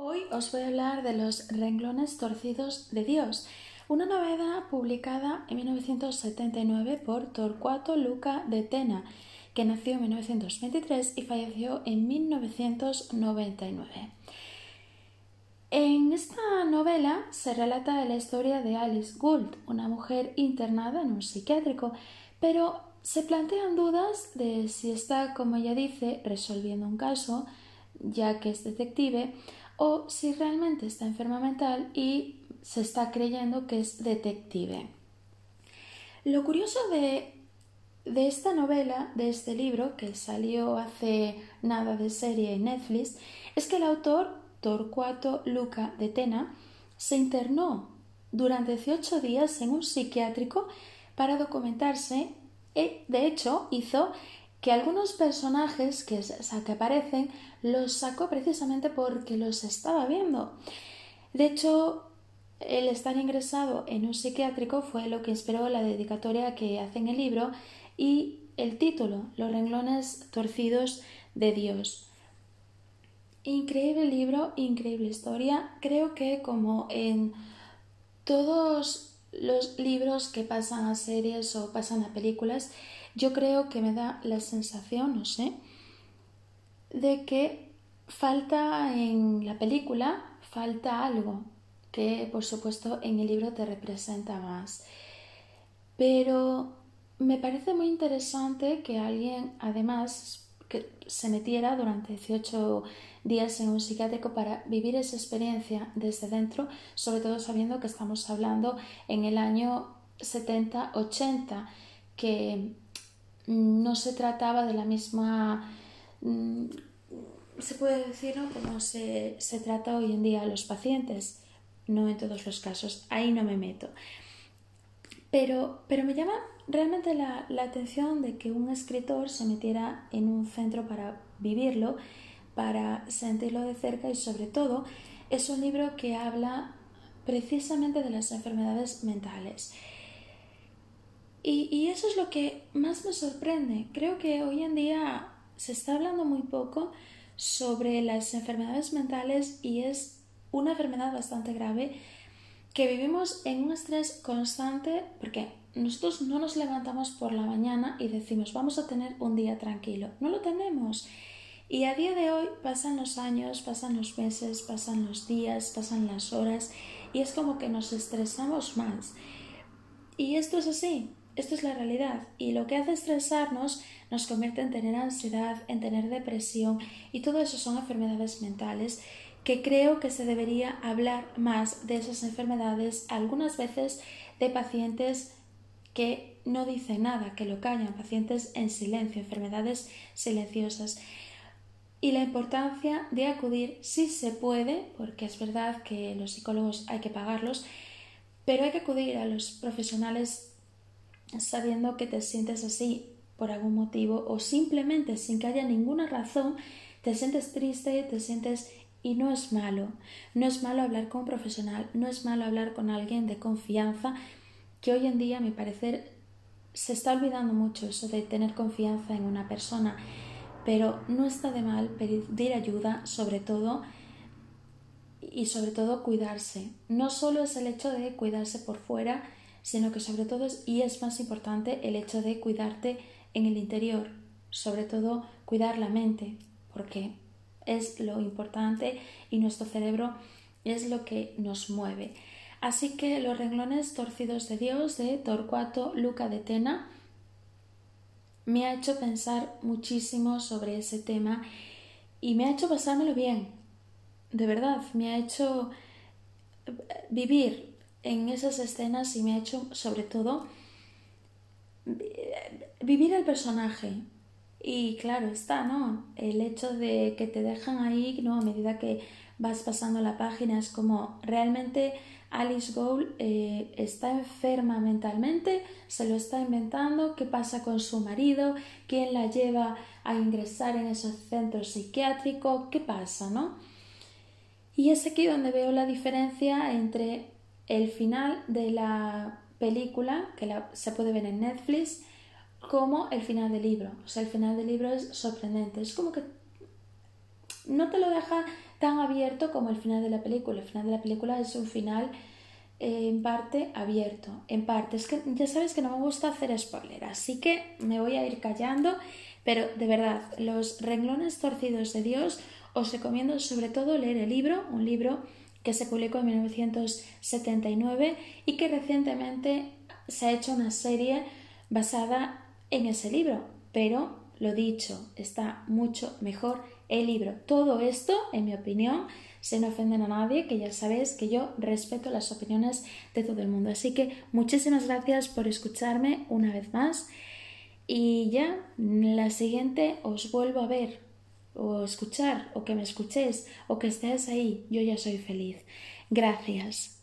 Hoy os voy a hablar de los renglones torcidos de Dios, una novela publicada en 1979 por Torcuato Luca de Tena, que nació en 1923 y falleció en 1999. En esta novela se relata la historia de Alice Gould, una mujer internada en un psiquiátrico, pero se plantean dudas de si está, como ella dice, resolviendo un caso, ya que es detective, o si realmente está enferma mental y se está creyendo que es detective. Lo curioso de, de esta novela, de este libro, que salió hace nada de serie en Netflix, es que el autor, Torcuato Luca de Tena, se internó durante 18 días en un psiquiátrico para documentarse y, de hecho, hizo que algunos personajes que, aparecen los sacó precisamente porque los estaba viendo. De hecho, el estar ingresado en un psiquiátrico fue lo que inspiró la dedicatoria que hace en el libro y el título, Los renglones torcidos de Dios. Increíble libro, increíble historia. Creo que como en todos los libros que pasan a series o pasan a películas, yo creo que me da la sensación, no sé, de que falta en la película, falta algo que por supuesto en el libro te representa más. Pero me parece muy interesante que alguien además que se metiera durante 18 días en un psiquiátrico para vivir esa experiencia desde dentro, sobre todo sabiendo que estamos hablando en el año 70-80, que no se trataba de la misma mm, se puede decir como se, se, trata hoy en día a los pacientes, no en todos los casos, ahí no me meto. Pero, pero me llama realmente la, la, atención de que un escritor se metiera en un centro para vivirlo, para sentirlo de cerca y sobre todo es un libro que habla precisamente de las enfermedades mentales. Y, eso es lo que más me sorprende. Creo que hoy en día se está hablando muy poco sobre las enfermedades mentales y es una enfermedad bastante grave que vivimos en un estrés constante porque nosotros no nos levantamos por la mañana y decimos vamos a tener un día tranquilo. No lo tenemos. Y a día de hoy pasan los años, pasan los meses, pasan los días, pasan las horas y es como que nos estresamos más. Y esto es así, esto es la realidad y lo que hace estresarnos nos convierte en tener ansiedad, en tener depresión y todo eso son enfermedades mentales que creo que se debería hablar más de esas enfermedades algunas veces de pacientes que no dicen nada, que lo callan, pacientes en silencio, enfermedades silenciosas. Y la importancia de acudir si se puede, porque es verdad que los psicólogos hay que pagarlos, pero hay que acudir a los profesionales sabiendo que te sientes así por algún motivo o simplemente sin que haya ninguna razón, te sientes triste, te sientes y no es malo. No es malo hablar con un profesional, no es malo hablar con alguien de confianza, que hoy en día, a mi parecer, se está olvidando mucho eso de tener confianza en una persona, pero no está de mal pedir ayuda, sobre todo y sobre todo cuidarse. No solo es el hecho de cuidarse por fuera, sino que sobre todo y es más importante el hecho de cuidarte en el interior, sobre todo cuidar la mente, porque es lo importante y nuestro cerebro es lo que nos mueve. Así que los renglones torcidos de Dios de Torcuato Luca de Tena me ha hecho pensar muchísimo sobre ese tema y me ha hecho pasármelo bien. De verdad, me ha hecho vivir en esas escenas y me ha hecho sobre todo vivir el personaje. Y claro está, ¿no? El hecho de que te dejan ahí, ¿no? A medida que vas pasando la página, es como realmente Alice Gould eh, está enferma mentalmente, se lo está inventando, qué pasa con su marido, quién la lleva a ingresar en esos centros psiquiátricos, qué pasa, ¿no? Y es aquí donde veo la diferencia entre el final de la película, que se puede ver en Netflix, como el final del libro. O sea, el final del libro es sorprendente. Es como que no te lo deja tan abierto como el final de la película. El final de la película es un final eh, en parte abierto, en parte. Es que ya sabes que no me gusta hacer spoiler, así que me voy a ir callando, pero de verdad, los renglones torcidos de Dios os recomiendo sobre todo leer el libro, un libro que se publicó en 1979 y que recientemente se ha hecho una serie basada en ese libro, pero lo dicho, está mucho mejor el libro. Todo esto, en mi opinión, sin ofender a nadie, que ya sabéis que yo respeto las opiniones de todo el mundo. Así que muchísimas gracias por escucharme una vez más. Y ya, la siguiente os vuelvo a ver o escuchar o que me escuchéis o que estéis ahí. Yo ya soy feliz. Gracias.